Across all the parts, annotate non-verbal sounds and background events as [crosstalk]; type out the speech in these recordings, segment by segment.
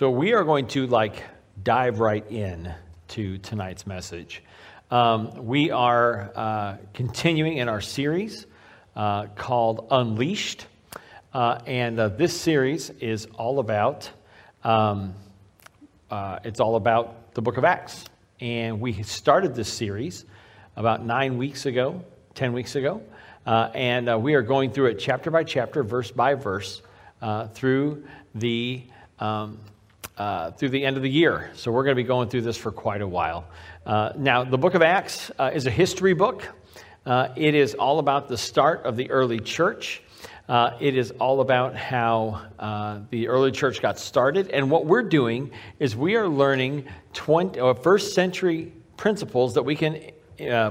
So we are going to like dive right in to tonight's message. Um, we are uh, continuing in our series uh, called Unleashed. Uh, and uh, this series is all about um, uh, it's all about the book of Acts. And we started this series about nine weeks ago, 10 weeks ago. Uh, and we are going through it chapter by chapter, verse by verse, through the um, uh, through the end of the year. So we're going to be going through this for quite a while. Uh, now, the book of Acts uh, is a history book. it is all about the start of the early church. it is all about how the early church got started. And what we're doing is we are learning 20, first century principles that we can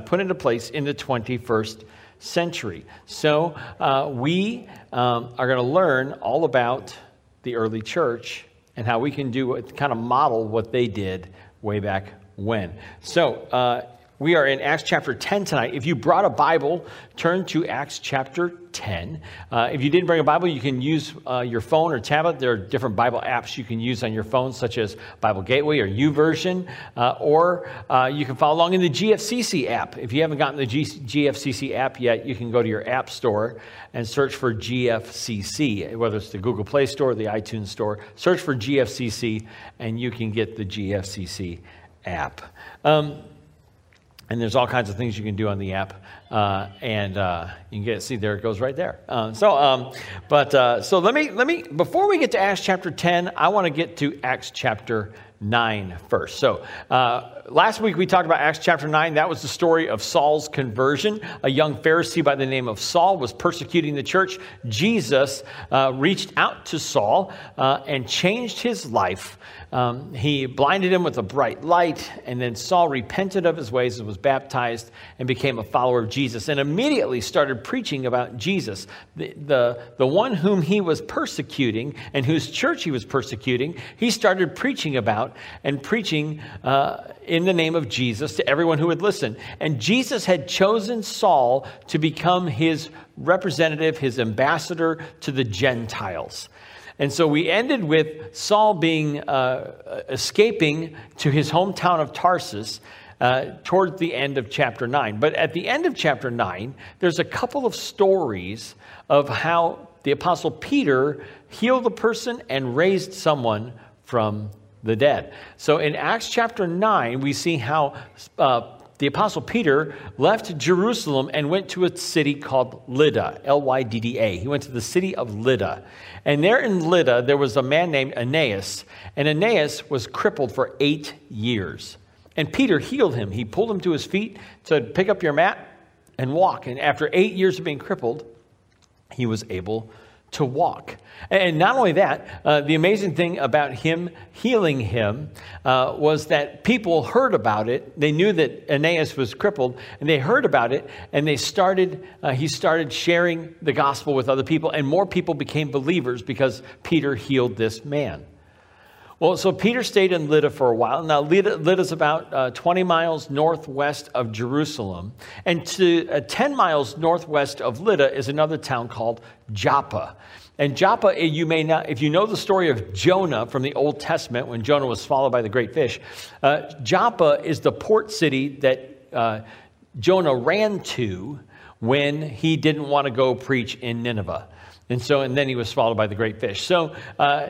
put into place in the 21st century. So uh, we um, are going to learn all about the early church and how we can do kind of model what they did way back when. So uh, we are in Acts chapter 10 tonight. If you brought a Bible, turn to Acts chapter 10. Uh, if you didn't bring a Bible, you can use uh, your phone or tablet. There are different Bible apps you can use on your phone, such as Bible Gateway or YouVersion, uh, or uh, you can follow along in the GFCC app. If you haven't gotten the G- GFCC app yet, you can go to your app store and search for GFCC, whether it's the Google Play Store or the iTunes Store. Search for GFCC, and you can get the GFCC app. Um, and there's all kinds of things you can do on the app, uh, and uh, you can get see there it goes right there. Um, so, um, but uh, so let me let me before we get to Acts chapter 10, I want to get to Acts chapter 9 first. So, uh, last week we talked about Acts chapter 9. That was the story of Saul's conversion. A young Pharisee by the name of Saul was persecuting the church. Jesus uh, reached out to Saul uh, and changed his life. Um, he blinded him with a bright light, and then Saul repented of his ways and was baptized and became a follower of Jesus and immediately started preaching about Jesus, the, the, the one whom he was persecuting and whose church he was persecuting. He started preaching about and preaching uh, in the name of Jesus to everyone who would listen. And Jesus had chosen Saul to become his representative, his ambassador to the Gentiles. And so we ended with Saul being uh, escaping to his hometown of Tarsus uh, the end of chapter 9. But at the end of chapter 9, there's a couple of stories of how the Apostle Peter healed a person and raised someone from the dead. So in Acts chapter 9, we see how uh, the Apostle Peter left Jerusalem and went to a city called Lydda, L Y D D A. He went to the city of Lydda. And there in Lydda, there was a man named Aeneas, and Aeneas was crippled for eight years. And Peter healed him. He pulled him to his feet, said, Pick up your mat and walk. And after eight years of being crippled, he was able to walk. And not only that, uh, the amazing thing about him healing him uh, was that people heard about it. They knew that Aeneas was crippled, and they heard about it, and they started. Uh, he started sharing the gospel with other people, and more people became believers because Peter healed this man. Well, so Peter stayed in Lydda for a while. Now, Lydda, is about uh, 20 miles northwest of Jerusalem. And to uh, 10 miles northwest of Lydda is another town called Joppa. And Joppa, eh, you may not, if you know the story of Jonah from the Old Testament, when Jonah was swallowed by the great fish, uh, Joppa is the port city that uh, Jonah ran to when he didn't want to go preach in Nineveh. And so, and then he was swallowed by the great fish. So, uh,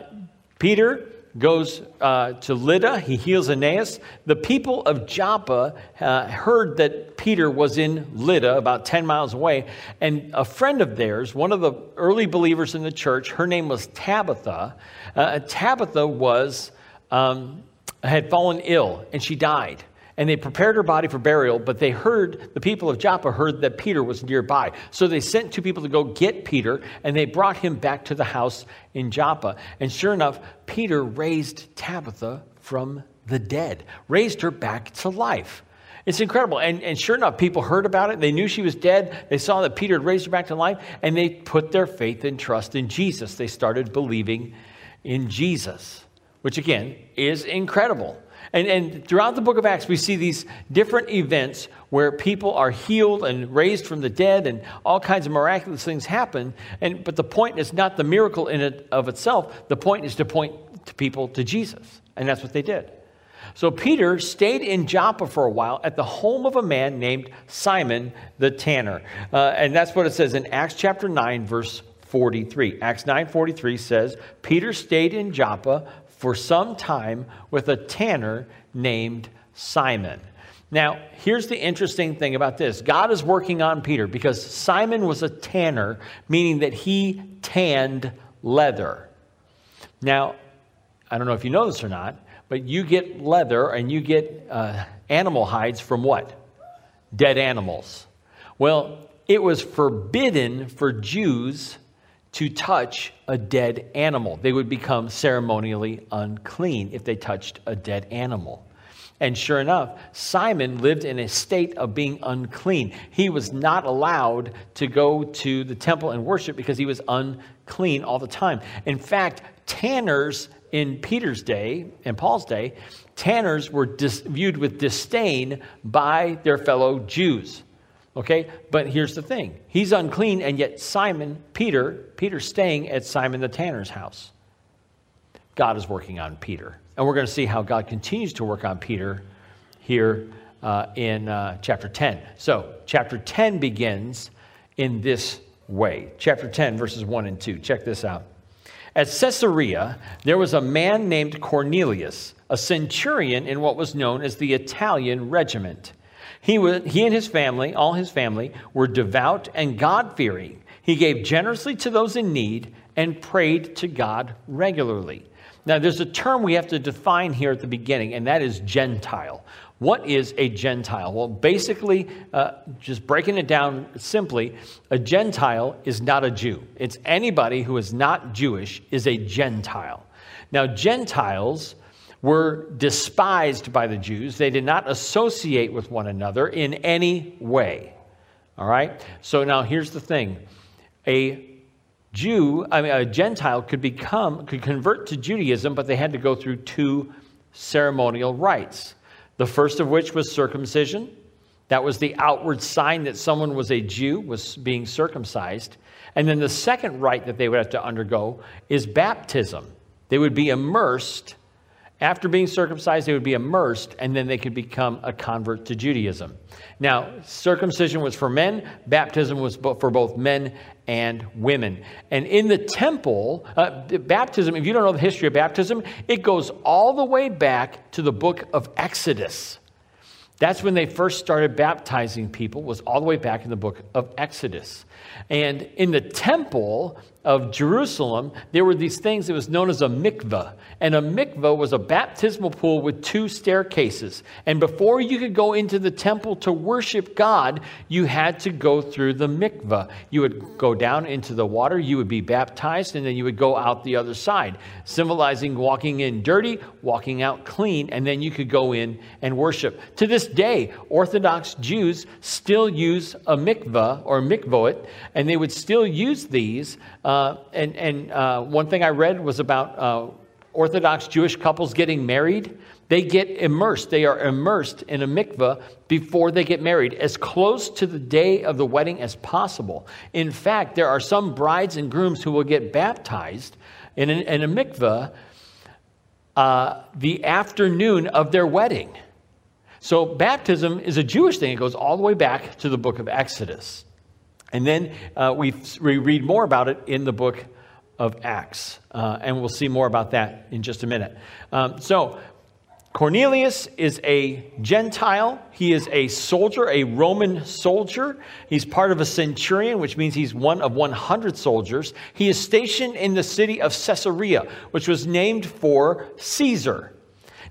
Peter goes uh, to Lydda. He heals Aeneas. The people of Joppa uh, heard that Peter was in Lydda, about 10 miles away. And a friend of theirs, one of the early believers in the church, her name was Tabitha. Uh, Tabitha was, um, had fallen ill and she died and they prepared her body for burial, but they heard, the people of Joppa heard that Peter was nearby. So they sent two people to go get Peter, and they brought him back to the house in Joppa. And sure enough, Peter raised Tabitha from the dead, raised her back to life. It's incredible. And, and sure enough, people heard about it. They knew she was dead. They saw that Peter had raised her back to life, and they put their faith and trust in Jesus. They started believing in Jesus, which again is incredible. And, and throughout the book of Acts, we see these different events where people are healed and raised from the dead, and all kinds of miraculous things happen. And, but the point is not the miracle in it of itself. The point is to point to people to Jesus. And that's what they did. So Peter stayed in Joppa for a while at the home of a man named Simon the tanner. Uh, and that's what it says in Acts chapter 9, verse 43. Acts 9 43 says, Peter stayed in Joppa for some time with a tanner named Simon. Now, here's the interesting thing about this God is working on Peter because Simon was a tanner, meaning that he tanned leather. Now, I don't know if you know this or not, but you get leather and you get uh, animal hides from what? Dead animals. Well, it was forbidden for Jews to touch a dead animal. They would become ceremonially unclean if they touched a dead animal. And sure enough, Simon lived in a state of being unclean. He was not allowed to go to the temple and worship because he was unclean all the time. In fact, tanners in Peter's day and Paul's day, tanners were dis- viewed with disdain by their fellow Jews. Okay, but here's the thing he's unclean, and yet Simon, Peter, Peter's staying at Simon the tanner's house. God is working on Peter. And we're going to see how God continues to work on Peter here uh, in uh, chapter 10. So, chapter 10 begins in this way. Chapter 10, verses 1 and 2. Check this out. At Caesarea, there was a man named Cornelius, a centurion in what was known as the Italian regiment. He, was, he and his family, all his family, were devout and God fearing. He gave generously to those in need and prayed to God regularly. Now, there's a term we have to define here at the beginning, and that is Gentile. What is a Gentile? Well, basically, uh, just breaking it down simply, a Gentile is not a Jew. It's anybody who is not Jewish is a Gentile. Now, Gentiles were despised by the Jews, they did not associate with one another in any way. All right? So now here's the thing a Jew, I mean, a Gentile could become, could convert to Judaism, but they had to go through two ceremonial rites. The first of which was circumcision. That was the outward sign that someone was a Jew, was being circumcised. And then the second rite that they would have to undergo is baptism. They would be immersed. After being circumcised, they would be immersed, and then they could become a convert to Judaism. Now, circumcision was for men, baptism was for both men and women. And in the temple, uh, baptism, if you don't know the history of baptism, it goes all the way back to the book of Exodus. That's when they first started baptizing people, was all the way back in the book of Exodus. And in the temple of Jerusalem, there were these things that was known as a mikveh. And a mikveh was a baptismal pool with two staircases. And before you could go into the temple to worship God, you had to go through the mikveh. You would go down into the water, you would be baptized, and then you would go out the other side, symbolizing walking in dirty, walking out clean, and then you could go in and worship. To this day, Orthodox Jews still use a mikveh or mikvoet, and they would still use these. And and uh, one thing I read was about uh, Orthodox Jewish couples getting married. They get immersed. They are immersed in a mikveh before they get married, as close to the day of the wedding as possible. In fact, there are some brides and grooms who will get baptized in, an, in a mikveh uh, the afternoon of their wedding. So, baptism is a Jewish thing. It goes all the way back to the book of Exodus. And then uh, we, we read more about it in the book of Acts. Uh, and we'll see more about that in just a minute. Um, so, Cornelius is a Gentile. He is a soldier, a Roman soldier. He's part of a centurion, which means he's one of 100 soldiers. He is stationed in the city of Caesarea, which was named for Caesar.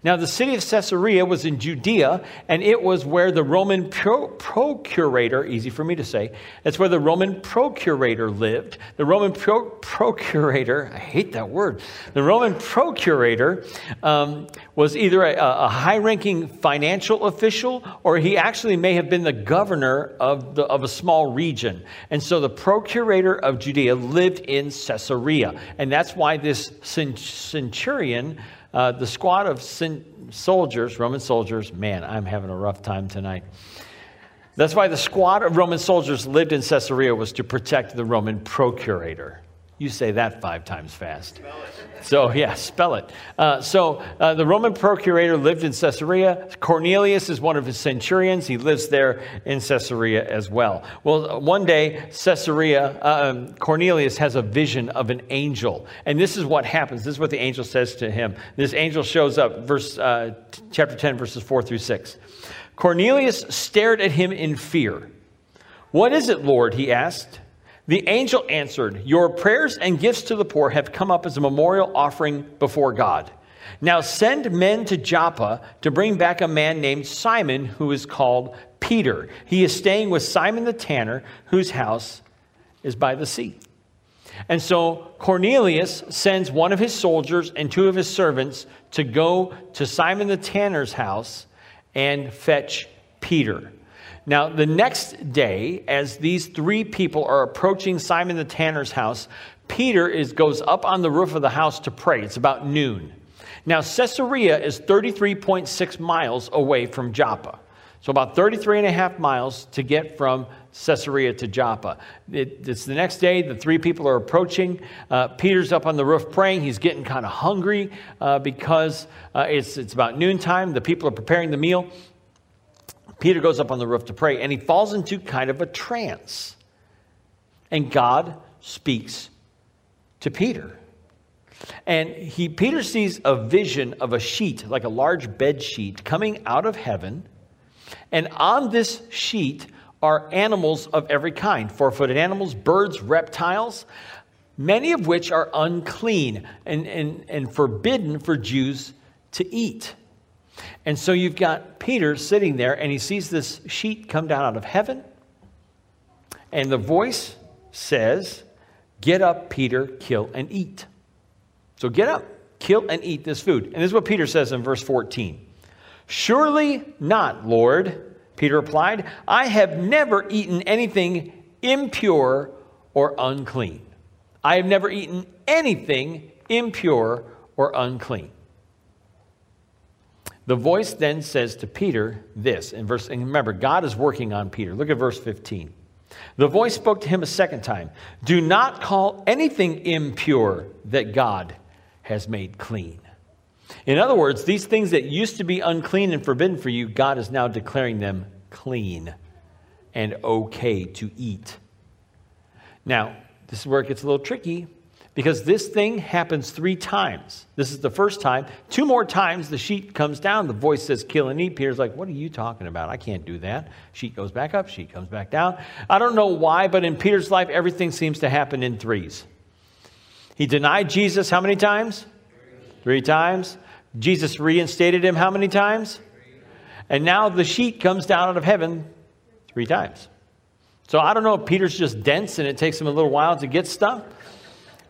Now, the city of Caesarea was in Judea, and it was where the Roman pro- procurator, easy for me to say, that's where the Roman procurator lived. The Roman pro- procurator, I hate that word, the Roman procurator um, was either a, a high ranking financial official or he actually may have been the governor of, the, of a small region. And so the procurator of Judea lived in Caesarea. And that's why this centurion uh, the squad of soldiers, Roman soldiers, man, I'm having a rough time tonight. That's why the squad of Roman soldiers lived in Caesarea was to protect the Roman procurator. You say that five times fast. So, yeah, spell it. Uh, so, uh, the Roman procurator lived in Caesarea. Cornelius is one of his centurions. He lives there in Caesarea as well. Well, one day, Caesarea, um, Cornelius has a vision of an angel. And this is what happens. This is what the angel says to him. This angel shows up, verse, uh, chapter 10, verses 4 through 6. Cornelius stared at him in fear. What is it, Lord? he asked. The angel answered, Your prayers and gifts to the poor have come up as a memorial offering before God. Now send men to Joppa to bring back a man named Simon who is called Peter. He is staying with Simon the tanner, whose house is by the sea. And so Cornelius sends one of his soldiers and two of his servants to go to Simon the tanner's house and fetch Peter. Now, the next day, as these three people are approaching Simon the tanner's house, Peter is, goes up on the roof of the house to pray. It's about noon. Now, Caesarea is 33.6 miles away from Joppa. So, about 33 and a half miles to get from Caesarea to Joppa. It, it's the next day. The three people are approaching. Uh, Peter's up on the roof praying. He's getting kind of hungry uh, because uh, it's, it's about noontime. The people are preparing the meal. Peter goes up on the roof to pray, and he falls into kind of a trance. And God speaks to Peter. And he, Peter sees a vision of a sheet, like a large bed sheet, coming out of heaven. And on this sheet are animals of every kind four footed animals, birds, reptiles, many of which are unclean and, and, and forbidden for Jews to eat. And so you've got Peter sitting there, and he sees this sheet come down out of heaven. And the voice says, Get up, Peter, kill and eat. So get up, kill and eat this food. And this is what Peter says in verse 14 Surely not, Lord, Peter replied. I have never eaten anything impure or unclean. I have never eaten anything impure or unclean. The voice then says to Peter this in verse, and remember, God is working on Peter. Look at verse 15. The voice spoke to him a second time Do not call anything impure that God has made clean. In other words, these things that used to be unclean and forbidden for you, God is now declaring them clean and okay to eat. Now, this is where it gets a little tricky because this thing happens three times. This is the first time. Two more times the sheet comes down. The voice says, kill and eat. Peter's like, what are you talking about? I can't do that. Sheet goes back up, sheet comes back down. I don't know why, but in Peter's life, everything seems to happen in threes. He denied Jesus how many times? Three times. Jesus reinstated him how many times? And now the sheet comes down out of heaven three times. So I don't know if Peter's just dense and it takes him a little while to get stuff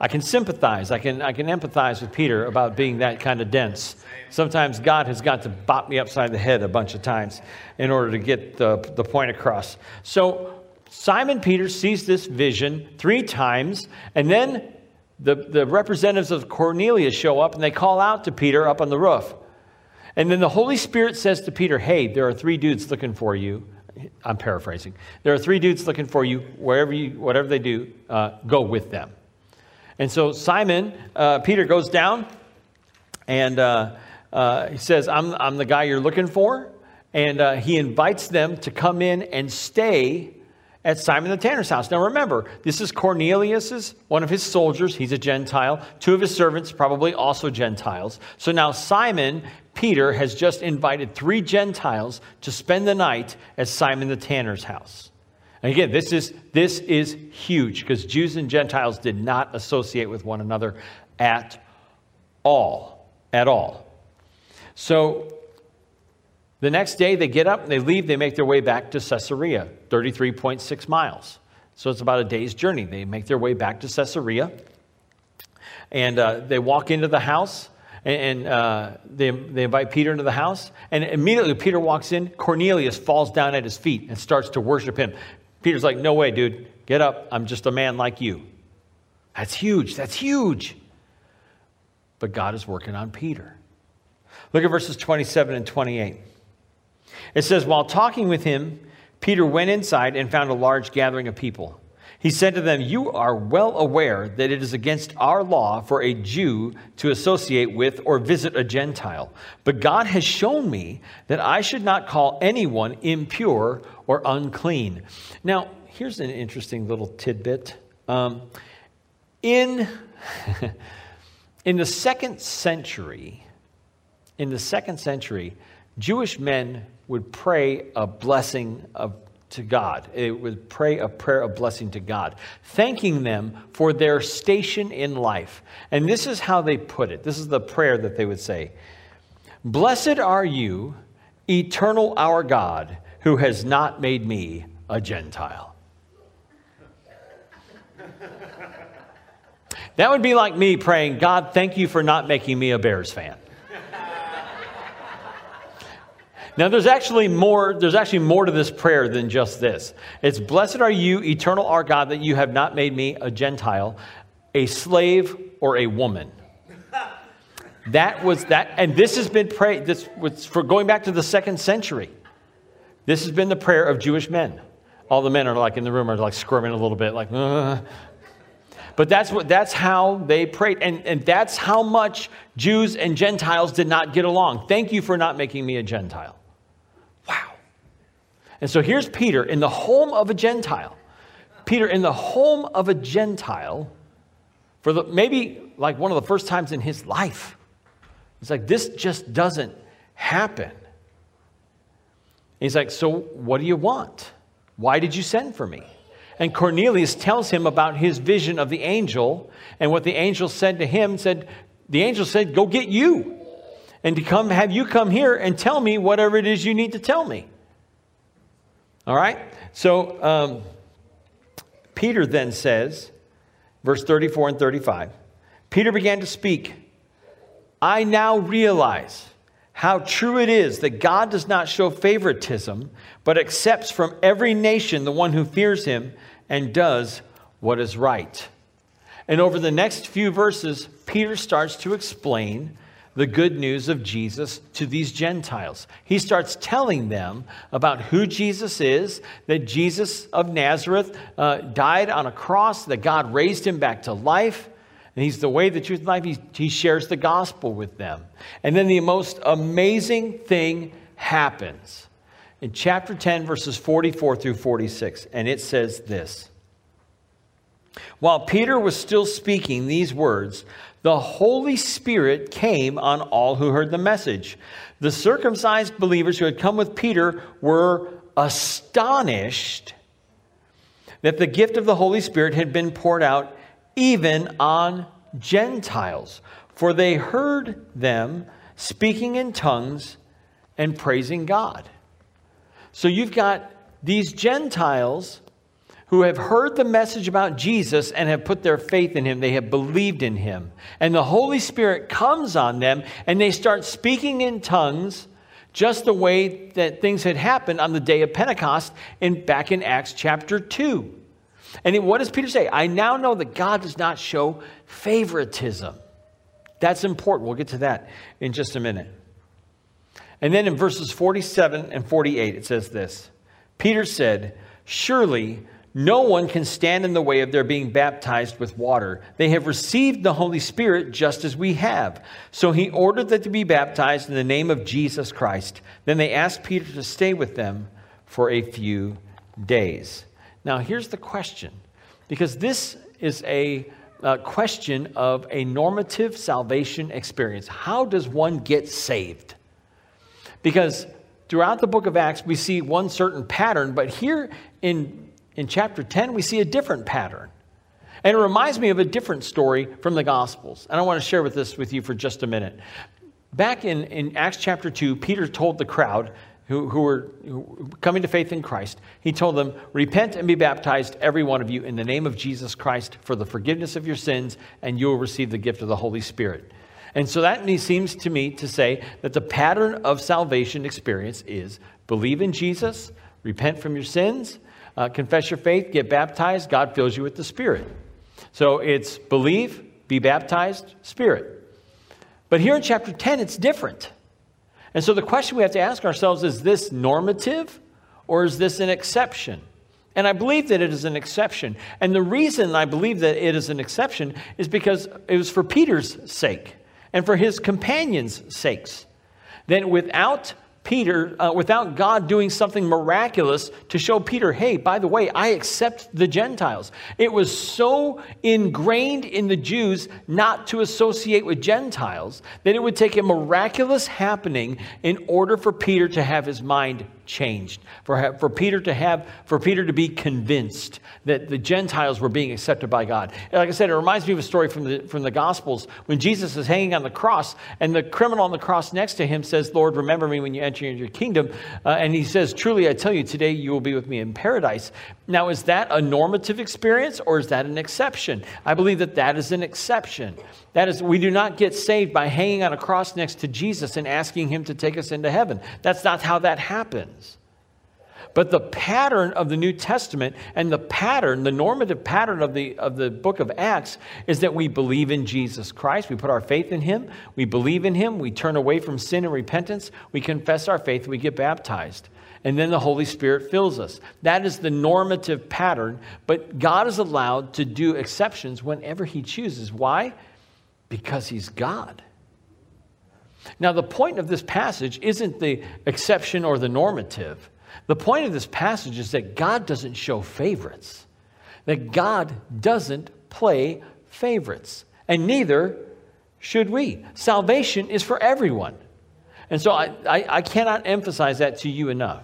I can sympathize. I can, I can empathize with Peter about being that kind of dense. Sometimes God has got to bop me upside the head a bunch of times in order to get the, the point across. So Simon Peter sees this vision three times, and then the, the representatives of Cornelius show up and they call out to Peter up on the roof. And then the Holy Spirit says to Peter, Hey, there are three dudes looking for you. I'm paraphrasing. There are three dudes looking for you. Wherever you, whatever they do, uh, go with them. And so Simon, uh, Peter goes down and uh, uh, he says, I'm, I'm the guy you're looking for. And uh, he invites them to come in and stay at Simon the tanner's house. Now remember, this is Cornelius's, one of his soldiers. He's a Gentile. Two of his servants, probably also Gentiles. So now Simon, Peter, has just invited three Gentiles to spend the night at Simon the tanner's house. And again, this is, this is huge because Jews and Gentiles did not associate with one another at all. At all. So the next day they get up and they leave, they make their way back to Caesarea, 33.6 miles. So it's about a day's journey. They make their way back to Caesarea and uh, they walk into the house and, uh, they, they invite Peter into the house. And immediately Peter walks in, Cornelius falls down at his feet and starts to worship him. Peter's like, No way, dude. Get up. I'm just a man like you. That's huge. That's huge. But God is working on Peter. Look at verses 27 and 28. It says, While talking with him, Peter went inside and found a large gathering of people. He said to them, You are well aware that it is against our law for a Jew to associate with or visit a Gentile. But God has shown me that I should not call anyone impure or unclean. Now, here's an interesting little tidbit. Um, in, [laughs] in the second century, in the second century, Jewish men would pray a blessing of to God. It would pray a prayer of blessing to God, thanking them for their station in life. And this is how they put it. This is the prayer that they would say Blessed are you, eternal our God, who has not made me a Gentile. That would be like me praying, God, thank you for not making me a Bears fan. Now there's actually more there's actually more to this prayer than just this. It's blessed are you eternal our God that you have not made me a gentile, a slave or a woman. That was that and this has been prayed this was for going back to the 2nd century. This has been the prayer of Jewish men. All the men are like in the room are like squirming a little bit like. But that's what that's how they prayed. And, and that's how much Jews and Gentiles did not get along. Thank you for not making me a Gentile. And so here's Peter in the home of a Gentile. Peter in the home of a Gentile for the, maybe like one of the first times in his life. It's like, this just doesn't happen. He's like, So what do you want? Why did you send for me? And Cornelius tells him about his vision of the angel and what the angel said to him said, The angel said, Go get you and to come have you come here and tell me whatever it is you need to tell me. All right? So um, Peter then says, verse 34 and 35 Peter began to speak. I now realize how true it is that God does not show favoritism, but accepts from every nation the one who fears him and does what is right. And over the next few verses, Peter starts to explain the good news of Jesus to these Gentiles. He starts telling them about who Jesus is, that Jesus of Nazareth uh, died on a cross, that God raised him back to life. And he's the way, the truth, and life. He, he shares the gospel with them. And then the most amazing thing happens in chapter 10, verses 44 through 46. And it says this While Peter was still speaking these words, the Holy Spirit came on all who heard the message. The circumcised believers who had come with Peter were astonished that the gift of the Holy Spirit had been poured out even on Gentiles, for they heard them speaking in tongues and praising God. So you've got these Gentiles who have heard the message about Jesus and have put their faith in him. They have believed in him. And the Holy Spirit comes on them and they start speaking in tongues just the way that things had happened on the day of Pentecost in, back in Acts chapter 2. And what does Peter say? I now know that God does not show favoritism. That's important. We'll get to that in just a minute. And then in verses 47 and 48, it says this Peter said, Surely no one can stand in the way of their being baptized with water. They have received the Holy Spirit just as we have. So he ordered them to be baptized in the name of Jesus Christ. Then they asked Peter to stay with them for a few days. Now, here's the question because this is a, a question of a normative salvation experience. How does one get saved? Because throughout the book of Acts, we see one certain pattern, but here in in chapter 10, we see a different pattern. And it reminds me of a different story from the Gospels. And I want to share with this with you for just a minute. Back in, in Acts chapter 2, Peter told the crowd who, who were coming to faith in Christ, he told them, Repent and be baptized, every one of you, in the name of Jesus Christ for the forgiveness of your sins, and you will receive the gift of the Holy Spirit. And so that seems to me to say that the pattern of salvation experience is believe in Jesus, repent from your sins, uh, confess your faith, get baptized, God fills you with the Spirit. So it's believe, be baptized, Spirit. But here in chapter 10, it's different. And so the question we have to ask ourselves is this normative or is this an exception? And I believe that it is an exception. And the reason I believe that it is an exception is because it was for Peter's sake and for his companions' sakes. That without Peter, uh, without God doing something miraculous to show Peter, hey, by the way, I accept the Gentiles. It was so ingrained in the Jews not to associate with Gentiles that it would take a miraculous happening in order for Peter to have his mind changed, for, for, Peter to have, for Peter to be convinced that the Gentiles were being accepted by God. And like I said, it reminds me of a story from the, from the Gospels when Jesus is hanging on the cross and the criminal on the cross next to him says, Lord, remember me when you enter into your kingdom. Uh, and he says, Truly, I tell you, today you will be with me in paradise. Now, is that a normative experience or is that an exception? I believe that that is an exception. That is, we do not get saved by hanging on a cross next to Jesus and asking him to take us into heaven. That's not how that happens. But the pattern of the New Testament and the pattern, the normative pattern of the, of the book of Acts is that we believe in Jesus Christ. We put our faith in him. We believe in him. We turn away from sin and repentance. We confess our faith. We get baptized. And then the Holy Spirit fills us. That is the normative pattern. But God is allowed to do exceptions whenever he chooses. Why? Because he's God. Now, the point of this passage isn't the exception or the normative. The point of this passage is that God doesn't show favorites, that God doesn't play favorites, and neither should we. Salvation is for everyone. And so I, I, I cannot emphasize that to you enough.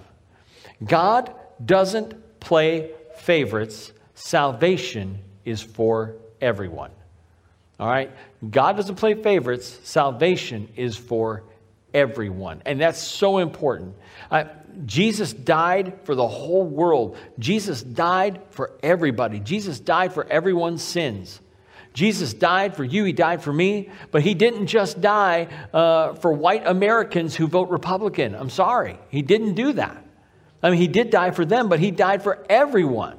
God doesn't play favorites, salvation is for everyone. All right? God doesn't play favorites, salvation is for everyone. And that's so important. Uh, Jesus died for the whole world. Jesus died for everybody. Jesus died for everyone's sins. Jesus died for you, He died for me, but He didn't just die uh, for white Americans who vote Republican. I'm sorry, He didn't do that. I mean, He did die for them, but He died for everyone.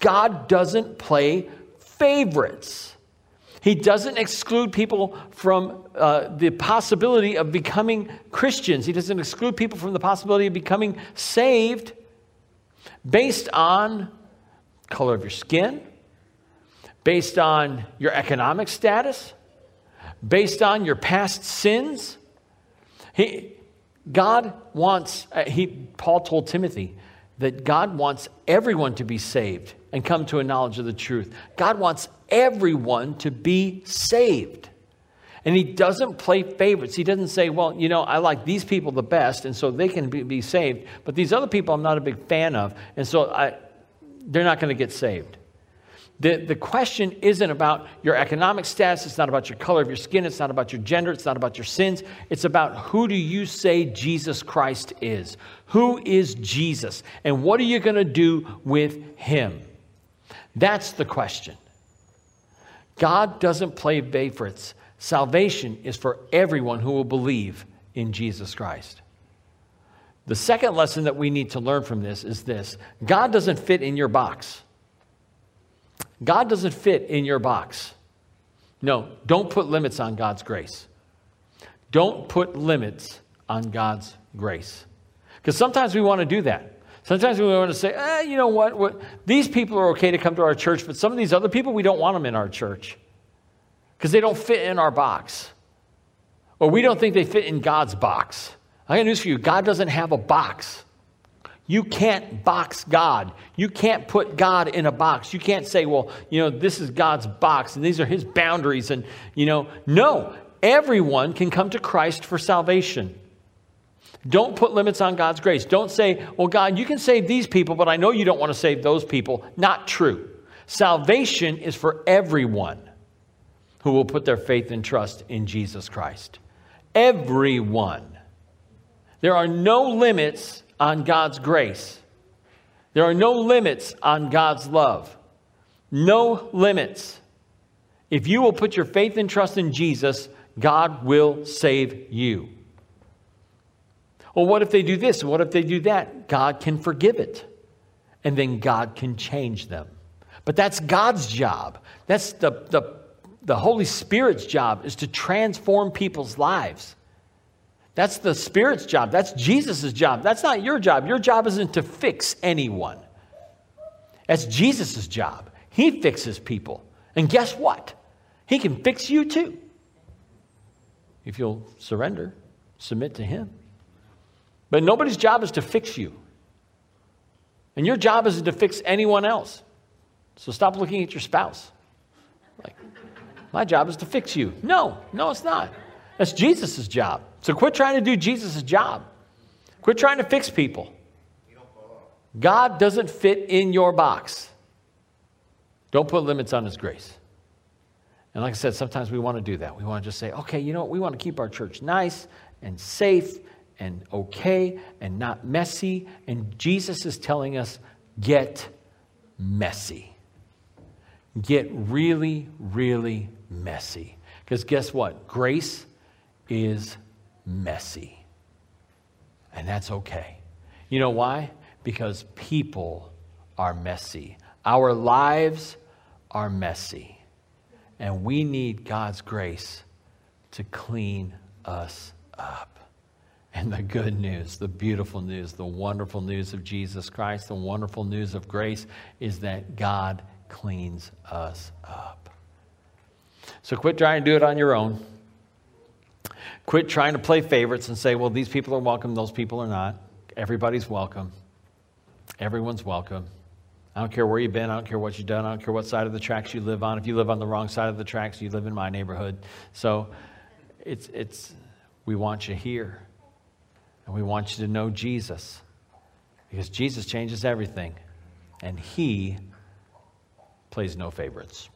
God doesn't play favorites. He doesn't exclude people from uh, the possibility of becoming Christians. He doesn't exclude people from the possibility of becoming saved based on color of your skin, based on your economic status, based on your past sins. He, God wants, uh, he, Paul told Timothy that God wants everyone to be saved and come to a knowledge of the truth. God wants everyone to be saved. And he doesn't play favorites. He doesn't say, well, you know, I like these people the best, and so they can be, be saved. But these other people I'm not a big fan of, and so I, they're not going to get saved. The, the question isn't about your economic status. It's not about your color of your skin. It's not about your gender. It's not about your sins. It's about who do you say Jesus Christ is? Who is Jesus? And what are you going to do with him? That's the question. God doesn't play favorites. Salvation is for everyone who will believe in Jesus Christ. The second lesson that we need to learn from this is this God doesn't fit in your box. God doesn't fit in your box. No, don't put limits on God's grace. Don't put limits on God's grace. Because sometimes we want to do that. Sometimes we want to say, eh, you know what? what? These people are okay to come to our church, but some of these other people, we don't want them in our church because they don't fit in our box. Or we don't think they fit in God's box. I got news for you God doesn't have a box. You can't box God. You can't put God in a box. You can't say, well, you know, this is God's box and these are his boundaries. And, you know, no, everyone can come to Christ for salvation. Don't put limits on God's grace. Don't say, well, God, you can save these people, but I know you don't want to save those people. Not true. Salvation is for everyone who will put their faith and trust in Jesus Christ. Everyone. There are no limits on God's grace. There are no limits on God's love. No limits. If you will put your faith and trust in Jesus, God will save you. Well, what if they do this? What if they do that? God can forgive it. And then God can change them. But that's God's job. That's the, the, the Holy Spirit's job is to transform people's lives. That's the Spirit's job. That's Jesus' job. That's not your job. Your job isn't to fix anyone. That's Jesus' job. He fixes people. And guess what? He can fix you too. If you'll surrender, submit to Him. But nobody's job is to fix you. And your job isn't to fix anyone else. So stop looking at your spouse. Like, my job is to fix you. No, no, it's not. That's Jesus' job. So quit trying to do Jesus' job. Quit trying to fix people. God doesn't fit in your box. Don't put limits on His grace. And like I said, sometimes we want to do that. We want to just say, okay, you know what? We want to keep our church nice and safe and okay and not messy. And Jesus is telling us, get messy. Get really, really messy. Because guess what? Grace is messy. And that's okay. You know why? Because people are messy. Our lives are messy. And we need God's grace to clean us up. And the good news, the beautiful news, the wonderful news of Jesus Christ, the wonderful news of grace is that God cleans us up. So quit trying to do it on your own. Quit trying to play favorites and say, well, these people are welcome, those people are not. Everybody's welcome. Everyone's welcome. I don't care where you've been. I don't care what you've done. I don't care what side of the tracks you live on. If you live on the wrong side of the tracks, you live in my neighborhood. So it's, it's, we want you here. And we want you to know Jesus. Because Jesus changes everything. And he plays no favorites.